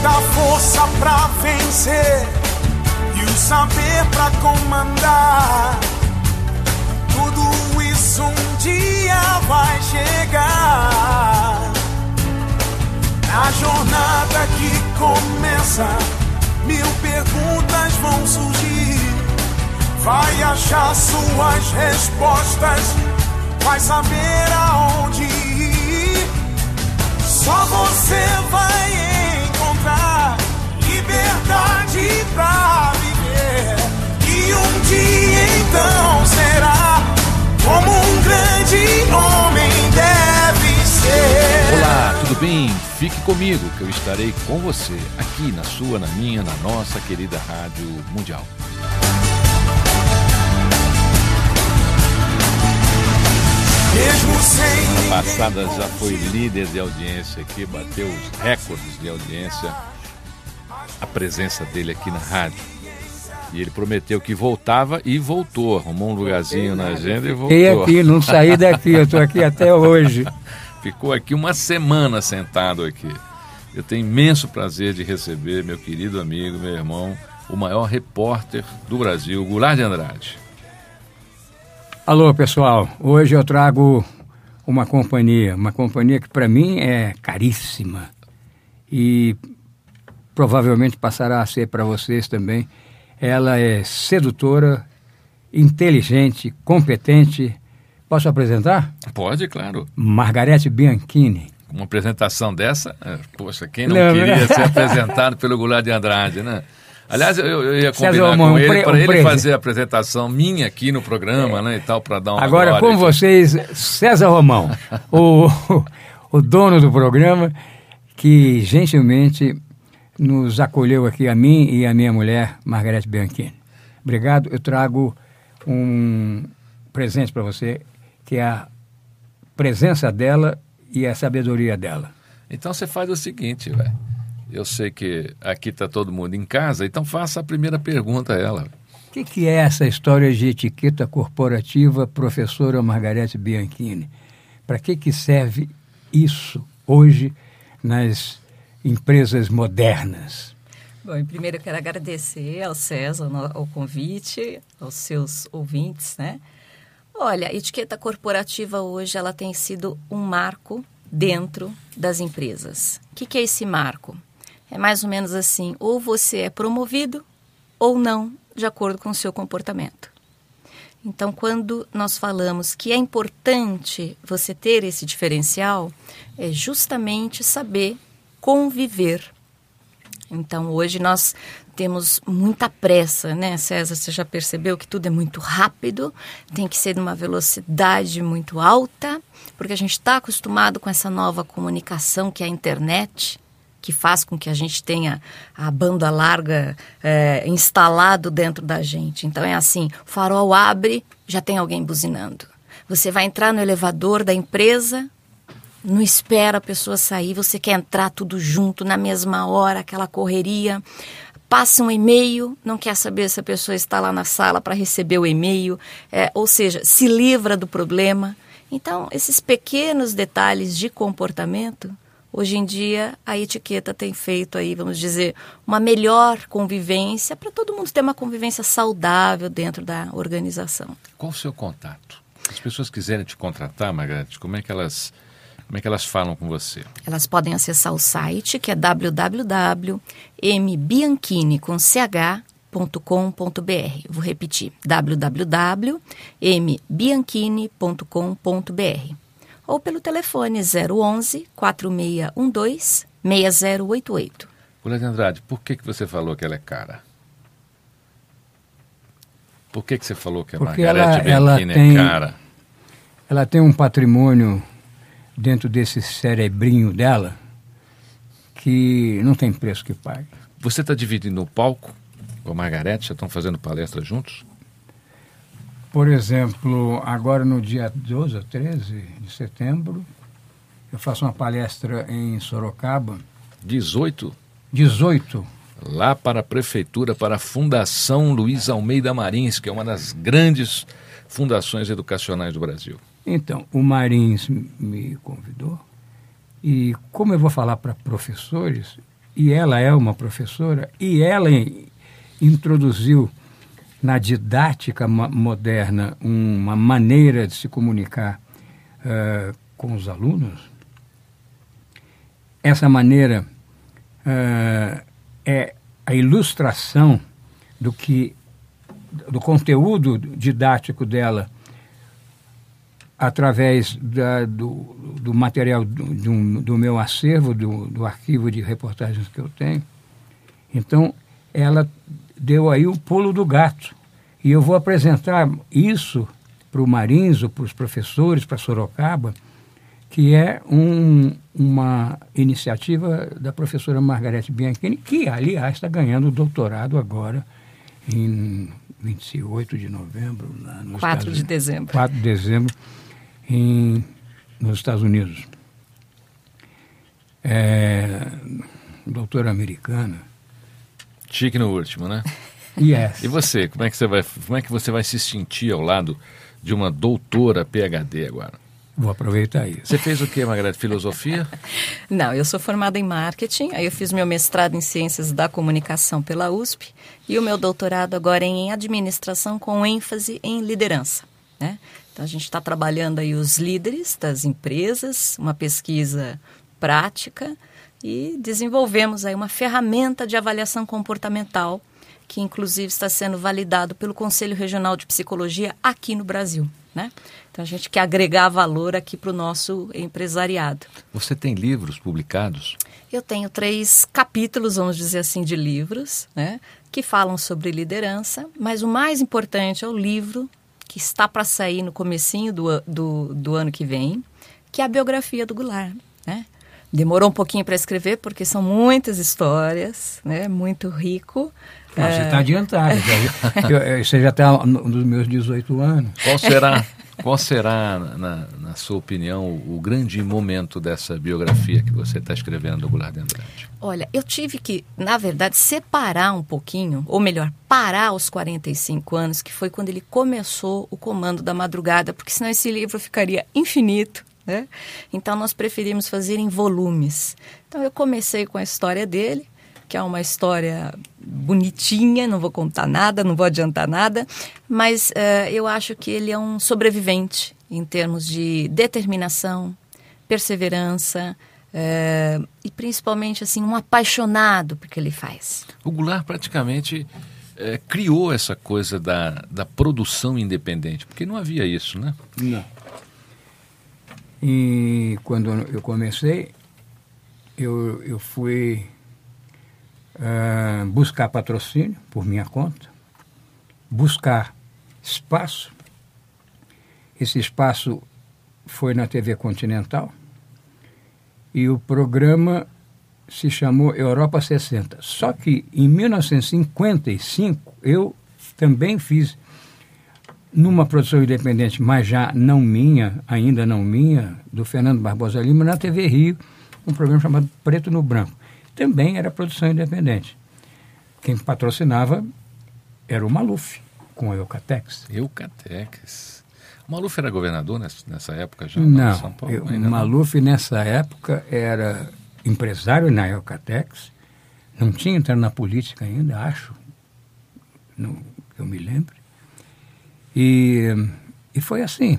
Toda a força pra vencer e o saber pra comandar. Tudo isso um dia vai chegar. Na jornada que começa, mil perguntas vão surgir. Vai achar suas respostas, vai saber aonde ir. Só você vai liberdade pra viver. E um dia então será como um grande homem deve ser. Olá, tudo bem? Fique comigo que eu estarei com você aqui na sua, na minha, na nossa querida Rádio Mundial. Sem Passada já foi líder de audiência aqui, bateu os recordes de audiência. A presença dele aqui na rádio. E ele prometeu que voltava e voltou. Arrumou um lugarzinho na agenda e voltou. Fiquei aqui, não saí daqui, eu estou aqui até hoje. Ficou aqui uma semana sentado aqui. Eu tenho imenso prazer de receber meu querido amigo, meu irmão, o maior repórter do Brasil, Goulart de Andrade. Alô, pessoal. Hoje eu trago uma companhia, uma companhia que para mim é caríssima e provavelmente passará a ser para vocês também. Ela é sedutora, inteligente, competente. Posso apresentar? Pode, claro. Margarete Bianchini. Uma apresentação dessa, é, poxa, quem não, Não, queria né? ser apresentado pelo Goulart de Andrade, né? Aliás, eu, eu ia César combinar Romão, com um ele para um ele prese- fazer a apresentação minha aqui no programa, né, e tal, para dar uma Agora com aqui. vocês, César Romão, o, o dono do programa, que gentilmente nos acolheu aqui, a mim e a minha mulher, Margarete Bianchini. Obrigado. Eu trago um presente para você, que é a presença dela e a sabedoria dela. Então você faz o seguinte, velho. Eu sei que aqui está todo mundo em casa, então faça a primeira pergunta a ela. O que, que é essa história de etiqueta corporativa, professora Margarete Bianchini? Para que, que serve isso hoje nas empresas modernas? Bom, primeiro eu quero agradecer ao César ao convite, aos seus ouvintes, né? Olha, a etiqueta corporativa hoje ela tem sido um marco dentro das empresas. O que, que é esse marco? É mais ou menos assim: ou você é promovido ou não, de acordo com o seu comportamento. Então, quando nós falamos que é importante você ter esse diferencial, é justamente saber conviver então, hoje nós temos muita pressa, né, César? Você já percebeu que tudo é muito rápido, tem que ser de uma velocidade muito alta, porque a gente está acostumado com essa nova comunicação que é a internet, que faz com que a gente tenha a banda larga é, instalado dentro da gente. Então, é assim: o farol abre, já tem alguém buzinando. Você vai entrar no elevador da empresa, não espera a pessoa sair, você quer entrar tudo junto na mesma hora, aquela correria. Passa um e-mail, não quer saber se a pessoa está lá na sala para receber o e-mail, é, ou seja, se livra do problema. Então, esses pequenos detalhes de comportamento, hoje em dia a etiqueta tem feito aí, vamos dizer, uma melhor convivência para todo mundo ter uma convivência saudável dentro da organização. Qual o seu contato? Se as pessoas quiserem te contratar, Margarete, como é que elas, como é que elas falam com você? Elas podem acessar o site que é www.mbianchini com ch.com.br. Vou repetir: www.mbianchini.com.br. Ou pelo telefone 011 4612 6088. Goulart de Andrade, por que, que você falou que ela é cara? Por que, que você falou que a Porque Margarete ela- ela tem- é cara? Ela tem um patrimônio dentro desse cerebrinho dela que não tem preço que pague. Você está dividindo o palco com a Margarete? Já estão fazendo palestra juntos? Por exemplo, agora no dia 12 ou 13 de setembro, eu faço uma palestra em Sorocaba. 18? 18. Lá para a Prefeitura, para a Fundação Luiz Almeida Marins, que é uma das grandes fundações educacionais do Brasil. Então, o Marins me convidou e como eu vou falar para professores, e ela é uma professora, e ela introduziu na didática moderna uma maneira de se comunicar uh, com os alunos, essa maneira uh, é a ilustração do que do conteúdo didático dela através da, do, do, material do, do, do meu acervo, do, arquivo de reportagens que eu tenho. Então, ela deu aí o pulo do gato. E eu vou apresentar isso para o Marinzo, para os professores, para Sorocaba, que é um, uma iniciativa da professora Margarete Bianchini, que, aliás, está ganhando doutorado agora em 28 de novembro. Lá nos 4 Estados, de dezembro. 4 de dezembro, em, nos Estados Unidos. É, doutora americana. Chique no último, né? Yes. E você, como é que você vai, como é que você vai se sentir ao lado de uma doutora PhD agora? Vou aproveitar isso. Você fez o que, Margareth? Filosofia? Não, eu sou formada em marketing, aí eu fiz meu mestrado em ciências da comunicação pela USP e o meu doutorado agora é em administração com ênfase em liderança. Né? Então a gente está trabalhando aí os líderes das empresas, uma pesquisa prática e desenvolvemos aí uma ferramenta de avaliação comportamental que inclusive está sendo validado pelo Conselho Regional de Psicologia aqui no Brasil. Né? Então a gente quer agregar valor aqui para o nosso empresariado. Você tem livros publicados? Eu tenho três capítulos, vamos dizer assim, de livros, né, que falam sobre liderança, mas o mais importante é o livro que está para sair no comecinho do, do, do, ano que vem, que é a biografia do Goulart. Né? Demorou um pouquinho para escrever, porque são muitas histórias, né, muito rico, ah, você está adiantado. você já está nos meus 18 anos. Qual será, qual será na, na, sua opinião, o grande momento dessa biografia que você está escrevendo do Goulart de Andrade? Olha, eu tive que, na verdade, separar um pouquinho, ou melhor, parar aos 45 anos, que foi quando ele começou o Comando da Madrugada, porque senão esse livro ficaria infinito. Né? Então nós preferimos fazer em volumes. Então eu comecei com a história dele, que é uma história bonitinha, não vou contar nada, não vou adiantar nada, mas uh, eu acho que ele é um sobrevivente em termos de determinação, perseverança uh, e principalmente assim um apaixonado por que ele faz. O Goulart praticamente é, criou essa coisa da, da produção independente, porque não havia isso, né? Não. E quando eu comecei, eu, eu fui uh, buscar patrocínio por minha conta, buscar espaço. Esse espaço foi na TV Continental e o programa se chamou Europa 60. Só que em 1955 eu também fiz numa produção independente, mas já não minha, ainda não minha, do Fernando Barbosa Lima, na TV Rio, um programa chamado Preto no Branco também era produção independente. Quem patrocinava era o Maluf, com a Eucatex. Eucatex. O Maluf era governador nessa época já? Não, São Paulo, eu, o Maluf nessa época era empresário na Eucatex, não tinha entrado na política ainda, acho, não, eu me lembro. E, e foi assim.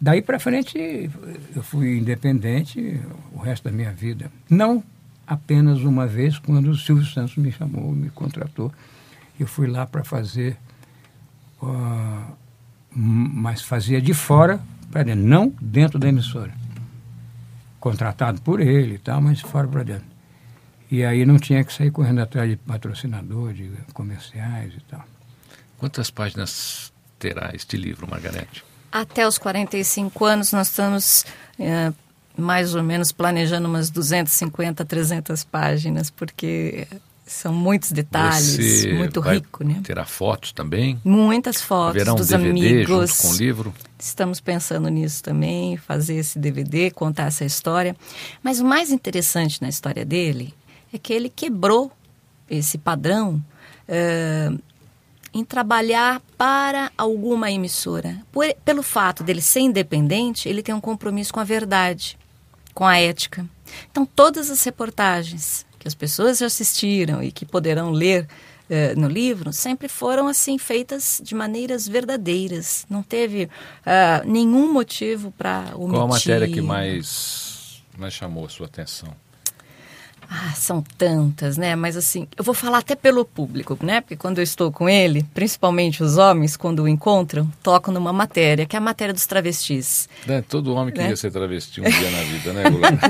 Daí para frente eu fui independente o resto da minha vida. Não apenas uma vez, quando o Silvio Santos me chamou, me contratou. Eu fui lá para fazer, uh, mas fazia de fora para dentro, não dentro da emissora. Contratado por ele e tal, mas fora para dentro. E aí não tinha que sair correndo atrás de patrocinador, de comerciais e tal. Quantas páginas terá este livro, Margarete? Até os 45 anos nós estamos uh, mais ou menos planejando umas 250, 300 páginas, porque são muitos detalhes, Você muito rico, né? Terá fotos também? Muitas fotos Haverá um dos DVD amigos. junto com o livro? Estamos pensando nisso também, fazer esse DVD, contar essa história. Mas o mais interessante na história dele é que ele quebrou esse padrão eh, em trabalhar para alguma emissora. Por- pelo fato dele ser independente, ele tem um compromisso com a verdade, com a ética. Então, todas as reportagens que as pessoas assistiram e que poderão ler eh, no livro sempre foram assim feitas de maneiras verdadeiras. Não teve ah, nenhum motivo para omitir. Qual a matéria que mais, mais chamou a sua atenção? Ah, são tantas, né? Mas assim, eu vou falar até pelo público, né? Porque quando eu estou com ele, principalmente os homens, quando o encontram, tocam numa matéria, que é a matéria dos travestis. Né, Todo homem queria Né? ser travesti um dia na vida, né, Goulart?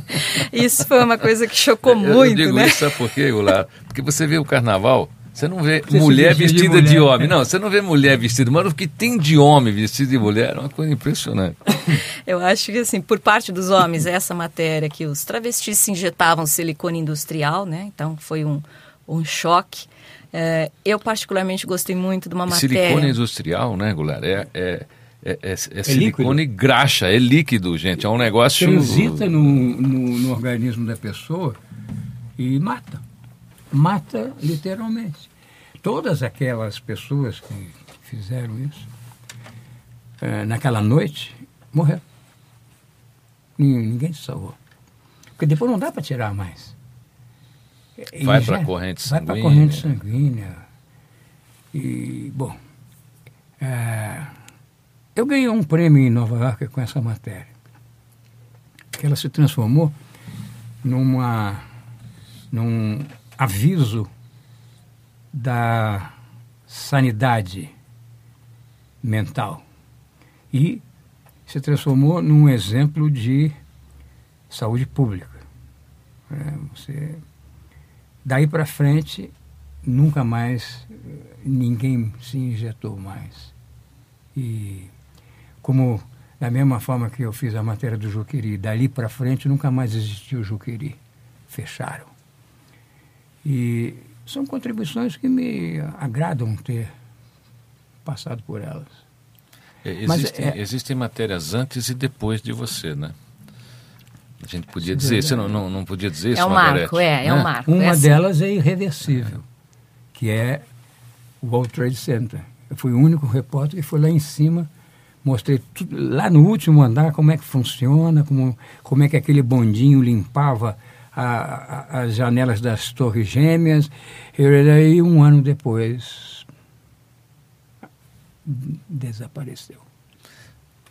Isso foi uma coisa que chocou Eu- muito, eu digo né? isso, sabe por quê, Goulart? Porque você vê o carnaval, você não vê Você mulher de vestida de, mulher. homem. Não, você não vê mulher vestida, mas o que tem de homem vestido de mulher é uma coisa impressionante. Eu acho que, assim, por parte dos homens, essa matéria que os travestis se injetavam silicone industrial, né? Então, foi um, um choque. É, eu, particularmente, gostei muito de uma matéria... Silicone industrial, né, Goulart? É, é, é, é- é silicone graxa, é líquido, gente. É um negócio. transita no, no, no organismo da pessoa e mata. Mata literalmente. Todas aquelas pessoas que fizeram isso, eh, naquela noite, morreram. Nin- Ninguém se salvou. Porque depois não dá para tirar mais. E Vai já- pra corrente Vai para sanguínea. corrente sanguínea. E, bom, eh, eu ganhei um prêmio em Nova York com essa matéria. Que ela se transformou numa, num aviso da sanidade mental. E se transformou num exemplo de saúde pública. É, você, daí para frente, nunca mais eh, ninguém se injetou mais. E como da mesma forma que eu fiz a matéria do Juqueri, dali para frente nunca mais existiu o Juqueri. Fecharam. E são contribuições que me agradam ter passado por elas. É, Mas Existem, é- existem matérias antes e depois de você, né? A gente podia dizer, você não, não, não podia dizer isso, É um Margarete, marco, é, é um né? marco. Uma é assim. delas é irreversível, que é o World Trade Center. Eu fui o único repórter que foi lá em cima, mostrei tudo, lá no último andar como é que funciona, como, como é que aquele bondinho limpava a- a- as janelas das torres gêmeas. E daí, um ano depois, desapareceu.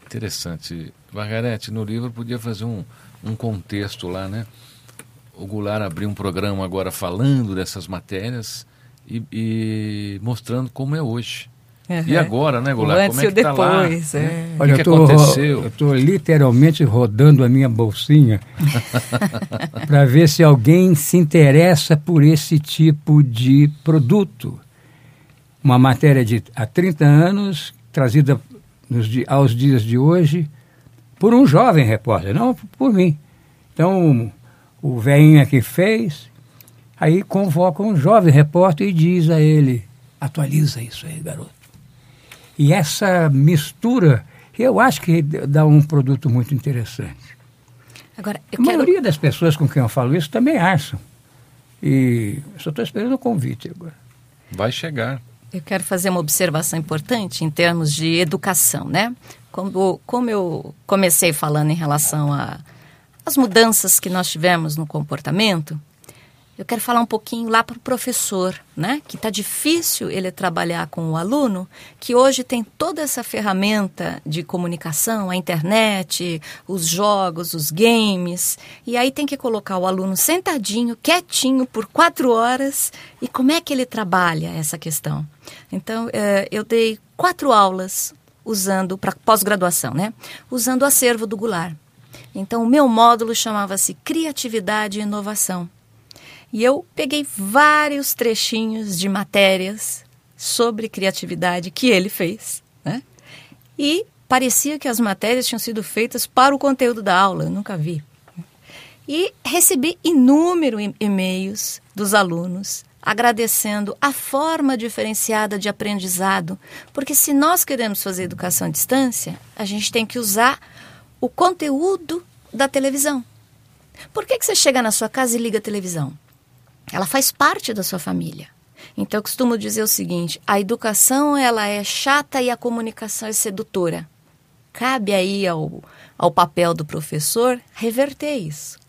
Interessante. Margarete, no livro podia fazer um, um contexto lá, né? O Goulart abriu um programa agora falando dessas matérias e, e mostrando como é hoje. E Uhum. agora, né, Goulart? antes Como é e que tá lá? depois, é. né? Olha, o que, que eu tô, aconteceu? eu estou literalmente rodando a minha bolsinha para ver se alguém se interessa por esse tipo de produto. Uma matéria de há 30 anos, trazida nos aos dias de hoje por um jovem repórter, não por mim. Então, o o velhinho que fez, aí convoca um jovem repórter e diz a ele, atualiza isso aí, garoto. E essa mistura, eu acho que dá um produto muito interessante. Agora, eu A quero... maioria das pessoas com quem eu falo isso também acham. E só estou esperando o convite agora. Vai chegar. Eu quero fazer uma observação importante em termos de educação, né? Como, como eu comecei falando em relação a- às mudanças que nós tivemos no comportamento, eu quero falar um pouquinho lá para o professor, né? Que está difícil ele trabalhar com o aluno, que hoje tem toda essa ferramenta de comunicação, a internet, os jogos, os games, e aí tem que colocar o aluno sentadinho, quietinho, por quatro horas, e como é que ele trabalha essa questão? Então, eh, eu dei quatro aulas usando, para pós-graduação, né? Usando o acervo do Goulart. Então, o meu módulo chamava-se Criatividade e Inovação. E eu peguei vários trechinhos de matérias sobre criatividade que ele fez, né? E parecia que as matérias tinham sido feitas para o conteúdo da aula, eu nunca vi. E recebi inúmeros e-mails dos alunos agradecendo a forma diferenciada de aprendizado, porque se nós queremos fazer educação à distância, a gente tem que usar o conteúdo da televisão. Por que, que você chega na sua casa e liga a televisão? Ela faz parte da sua família. Então eu costumo dizer o seguinte: a educação ela é chata e a comunicação é sedutora. Cabe aí ao, ao papel do professor reverter isso.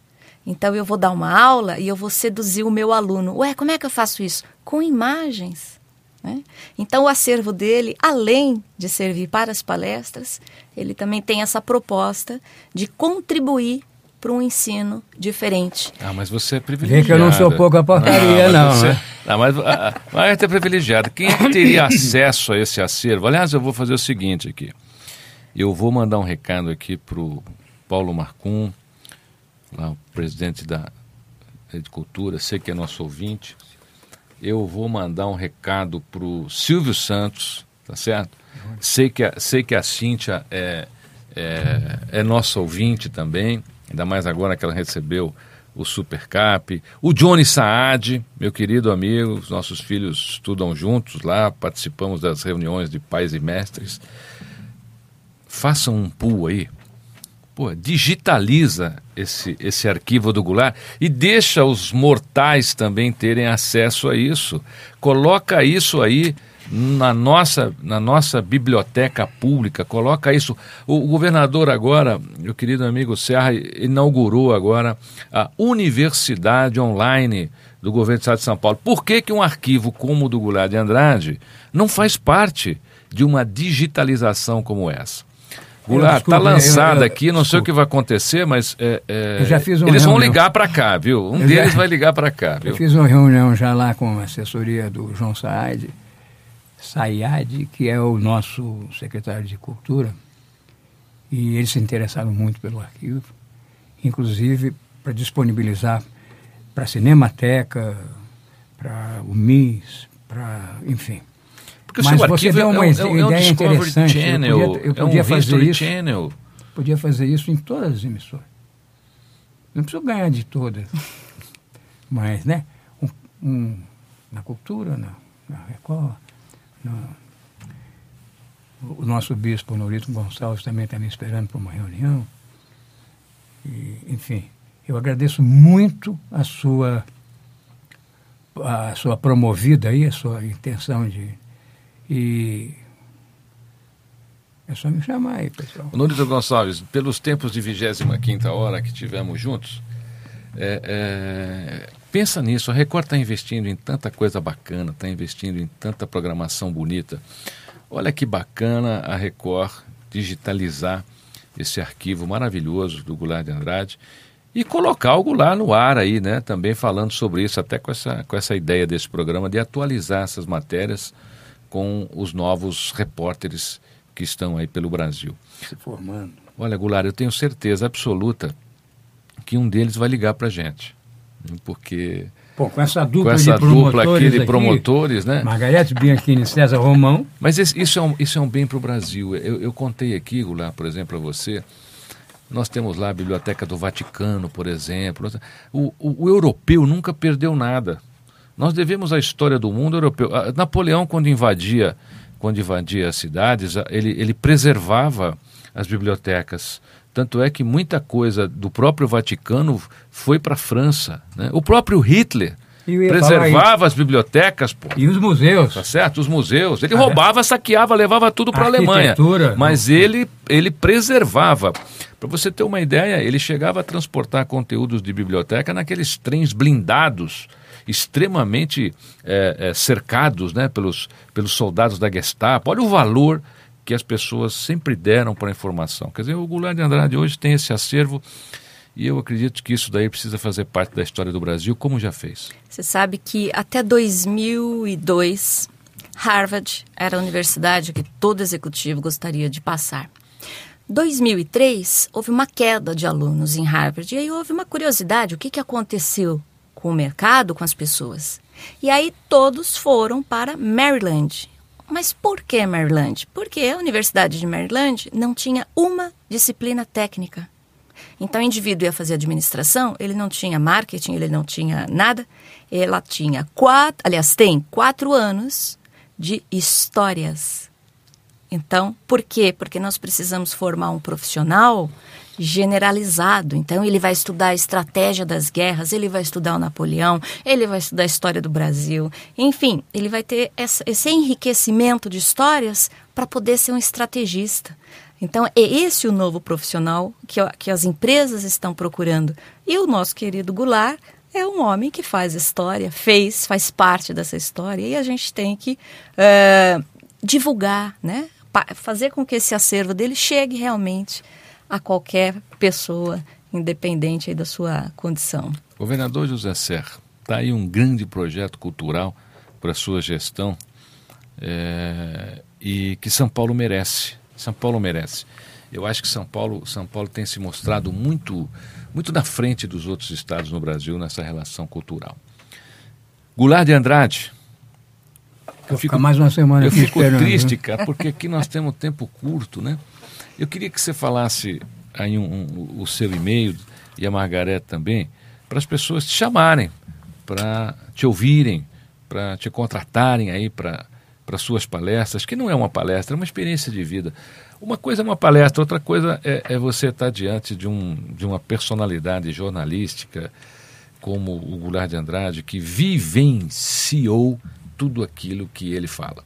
Então eu vou dar uma aula e eu vou seduzir o meu aluno. Ué, como é que eu faço isso? Com imagens. Né? Então o acervo dele, além de servir para as palestras, ele também tem essa proposta de contribuir para um ensino diferente. Ah, mas você é privilegiado. Vê que eu não sou pouca porcaria, não. não, você, né? não mas, ah, ah, mas é privilegiado. Quem é que teria acesso a esse acervo? Aliás, eu vou fazer o seguinte aqui. Eu vou mandar um recado aqui para o Paulo Marcum, lá, o presidente da Rede Cultura, sei que é nosso ouvinte. Eu vou mandar um recado para o Silvio Santos, tá certo? Sei que a, sei que a Cíntia é, é, é nossa ouvinte também ainda mais agora que ela recebeu o Supercap, o Johnny Saad, meu querido amigo, os nossos filhos estudam juntos lá, participamos das reuniões de pais e mestres. Façam um pull aí, Pô, digitaliza esse, esse arquivo do Goulart e deixa os mortais também terem acesso a isso. Coloca isso aí na nossa, na nossa biblioteca pública, coloca isso. O, o governador agora, meu querido amigo Serra, inaugurou agora a Universidade Online do governo do Estado de São Paulo. Por que, que um arquivo como o do Goulart de Andrade não faz parte de uma digitalização como essa? Goulart, está lançada aqui, não desculpa. sei o que vai acontecer, mas é, é, eles reunião, vão ligar para cá, viu? Um deles já, vai ligar para cá, viu? Eu fiz uma reunião já lá com a assessoria do João Saad, Sayad, que é o nosso secretário de Cultura, e eles se interessaram muito pelo arquivo, inclusive para disponibilizar para a Cinemateca, para o MIS, para, enfim. Porque Mas você deu uma é, ideia é um interessante. Channel, eu podia, eu podia é um fazer isso. Channel. Podia fazer isso em todas as emissoras. Não preciso ganhar de todas. Mas, né? Um, um, na cultura, na, na Record, o nosso bispo Norito Gonçalves também está me esperando para uma reunião. E, enfim, eu agradeço muito a sua a sua promovida aí, a sua intenção de e é só me chamar aí, pessoal. Norito Gonçalves, pelos tempos de 25 hora que tivemos juntos, é, é, Pensa nisso, a Record está investindo em tanta coisa bacana, está investindo em tanta programação bonita. Olha que bacana a Record digitalizar esse arquivo maravilhoso do Goulart de Andrade e colocar o Goulart no ar aí, né? Também falando sobre isso, até com essa, com essa ideia desse programa de atualizar essas matérias com os novos repórteres que estão aí pelo Brasil. Se formando. Olha, Goulart, eu tenho certeza absoluta que um deles vai ligar para a gente porque Pô, com essa dupla, com essa de dupla aqui de promotores, né? Margarete Bianchini e César Romão. Mas isso é um, isso é um bem para o Brasil. Eu, eu contei aqui, lá, por exemplo, para você, nós temos lá a Biblioteca do Vaticano, por exemplo. O, o, o, europeu nunca perdeu nada. Nós devemos a história do mundo europeu. Napoleão, quando invadia, quando invadia as cidades, ele, ele preservava as bibliotecas. Tanto é que muita coisa do próprio Vaticano foi para a França. Né? O próprio Hitler preservava as bibliotecas. Pô. E os museus. Tá certo? Os museus. Ele ah, roubava, saqueava, levava tudo para a Alemanha. Mas ele, ele preservava. Para você ter uma ideia, ele chegava a transportar conteúdos de biblioteca naqueles trens blindados extremamente é, é, cercados né, pelos, pelos soldados da Gestapo. Olha o valor que as pessoas sempre deram para a informação. Quer dizer, o Goulart de Andrade hoje tem esse acervo e eu acredito que isso daí precisa fazer parte da história do Brasil, como já fez. Você sabe que até 2002, Harvard era a universidade que todo executivo gostaria de passar. 2003, houve uma queda de alunos em Harvard. E aí houve uma curiosidade: o que, que aconteceu com o mercado, com as pessoas? E aí todos foram para Maryland, Mas por que Maryland? Porque a Universidade de Maryland não tinha uma disciplina técnica. Então, o indivíduo ia fazer administração, ele não tinha marketing, ele não tinha nada. Ela tinha quatro, aliás, tem quatro anos de histórias. Então, por quê? Porque nós precisamos formar um profissional generalizado. Então, ele vai estudar a estratégia das guerras, ele vai estudar o Napoleão, ele vai estudar a história do Brasil. Enfim, ele vai ter esse enriquecimento de histórias para poder ser um estrategista. Então, é esse o novo profissional que, que as empresas estão procurando. E o nosso querido Goulart é um homem que faz história, fez, faz parte dessa história, e a gente tem que uh, divulgar, né? fazer com que esse acervo dele chegue realmente a qualquer pessoa, independente da sua condição. Governador José Serra, está aí um grande projeto cultural para a sua gestão é, e que São Paulo merece. São Paulo merece. Eu acho que São Paulo, São Paulo tem se mostrado muito, muito na frente dos outros estados no Brasil nessa relação cultural. Goulart de Andrade. Eu fico mais uma semana. Eu fico triste, cara, porque aqui nós temos tempo curto, né? Eu queria que você falasse aí um, um, o seu e-mail e a Margareth também, para as pessoas te chamarem, para te ouvirem, para te contratarem aí para para suas palestras, que não é uma palestra, é uma experiência de vida. Uma coisa é uma palestra, outra coisa é, é você estar diante de, um, de uma personalidade jornalística como o Goulart de Andrade, que vivenciou tudo aquilo que ele fala.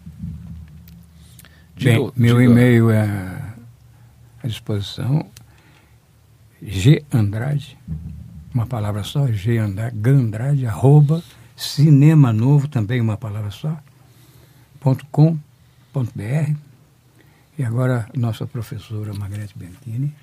Diga, Bem, meu e-mail é à disposição. G Andrade, uma palavra só, G Andrade, arroba, Cinema Novo, também uma palavra só, ponto com, ponto br. E agora, nossa professora Margarete Bianchini.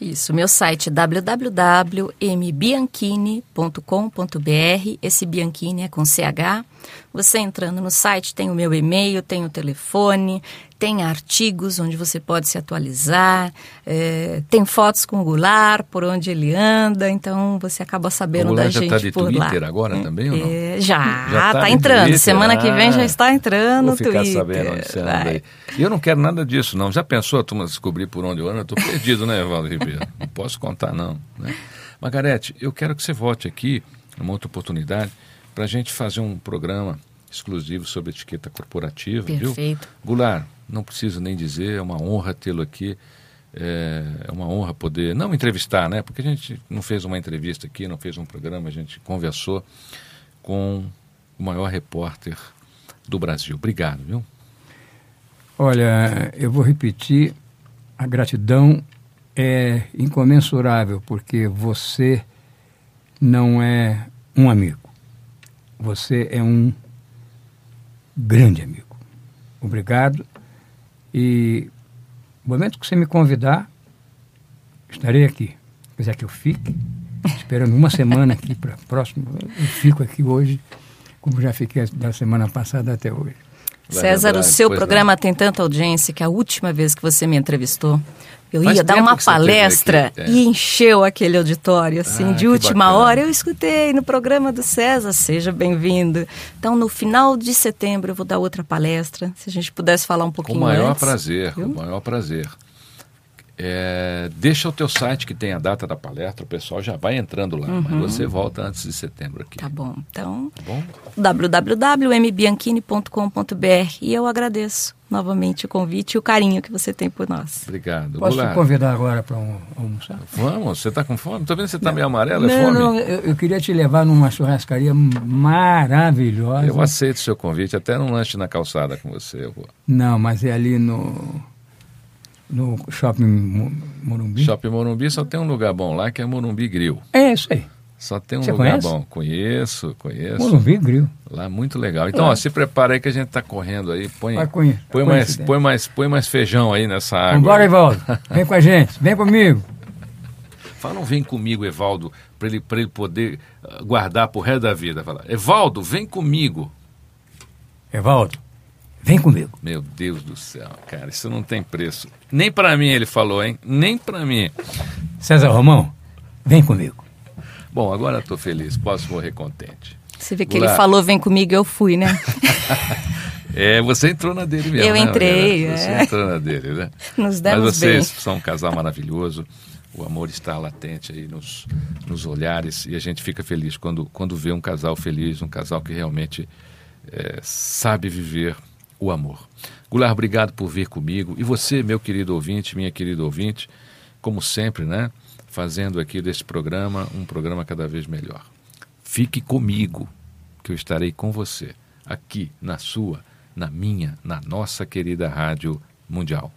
Isso, meu site www.mbianchini.com.br. Esse Bianchini é com CH. Você entrando no site tem o meu e-mail, tem o telefone, tem artigos onde você pode se atualizar, é, tem fotos com o Goulart, por onde ele anda, então você acaba sabendo da gente tá de por Twitter lá. agora é, também ou não? É, já, já tá, tá entrando. Twitter, Semana que vem já ah, está entrando Twitter. ficar sabendo onde você anda aí. Eu não quero nada disso, não. Já pensou a turma descobrir por onde eu ando? Eu estou perdido, né, Evaldo Ribeiro? Não posso contar, não. Né? Margarete, eu quero que você volte aqui, numa outra oportunidade, para a gente fazer um programa exclusivo sobre etiqueta corporativa, Perfeito. viu? Goulart, não preciso nem dizer, é uma honra tê-lo aqui. É, é uma honra poder, não entrevistar, né? Porque a gente não fez uma entrevista aqui, não fez um programa, a gente conversou com o maior repórter do Brasil. Obrigado, viu? Olha, eu vou repetir, a gratidão é incomensurável, porque você não é um amigo. Você é um grande amigo. Obrigado e no momento que você me convidar, estarei aqui. Se quiser que eu fique, esperando uma semana aqui para próximo, eu fico aqui hoje, como já fiquei da semana passada até hoje. César, o seu programa não. tem tanta audiência que a última vez que você me entrevistou, eu Faz ia dar uma palestra é. e encheu aquele auditório, assim, ah, de última bacana. hora. Eu escutei no programa do César, seja bem-vindo. Então, no final de setembro, eu vou dar outra palestra. Se a gente pudesse falar um pouquinho Com o maior antes, prazer, com o maior prazer. É, deixa o teu site que tem a data da palestra, o pessoal já vai entrando lá, uhum. mas você volta antes de setembro aqui. Tá bom. Então, tá bom? www.mbianchini.com.br e eu agradeço novamente o convite e o carinho que você tem por nós. Obrigado. Posso te convidar agora para um, almoçar? Vamos, você está com fome? Estou vendo que você está meio amarelo, não, é fome? Não, eu, eu, queria te levar numa churrascaria maravilhosa. Eu aceito o seu convite, até num lanche na calçada com você. Eu vou. Não, mas é ali no no Shopping Morumbi? Shopping Morumbi só tem um lugar bom lá que é Morumbi Grill. É isso aí. Só tem um Você lugar conhece? bom. Conheço, conheço. Morumbi Grill. Lá muito legal. Então, ó, se prepara aí que a gente está correndo aí. Põe, Vai conhe- põe, mais, põe, mais, põe mais feijão aí nessa água. Vambora, Evaldo. Vem com a gente. Vem comigo. Fala um vem comigo, Evaldo, para ele, pra ele poder ah, guardar pro resto da vida. Fala, Evaldo, vem comigo. Evaldo, vem comigo. Meu Deus do céu, cara, isso não tem preço. Nem para mim ele falou, hein? Nem para mim. César Romão, vem comigo. Bom, agora estou feliz, posso morrer contente. Você vê que ele falou, vem comigo, eu fui, né? É, você entrou na dele mesmo. Eu né, entrei, Mariana? Você é. entrou na dele, né? Nos demos Mas vocês bem. são um casal maravilhoso. O amor está latente aí nos, nos olhares e a gente fica feliz quando, quando vê um casal feliz, um casal que realmente é, sabe viver o amor. Goulart, obrigado por vir comigo. E você, meu querido ouvinte, minha querida ouvinte, como sempre, né? Fazendo aqui desse programa um programa cada vez melhor. Fique comigo, que eu estarei com você, aqui na sua, na minha, na nossa querida Rádio Mundial.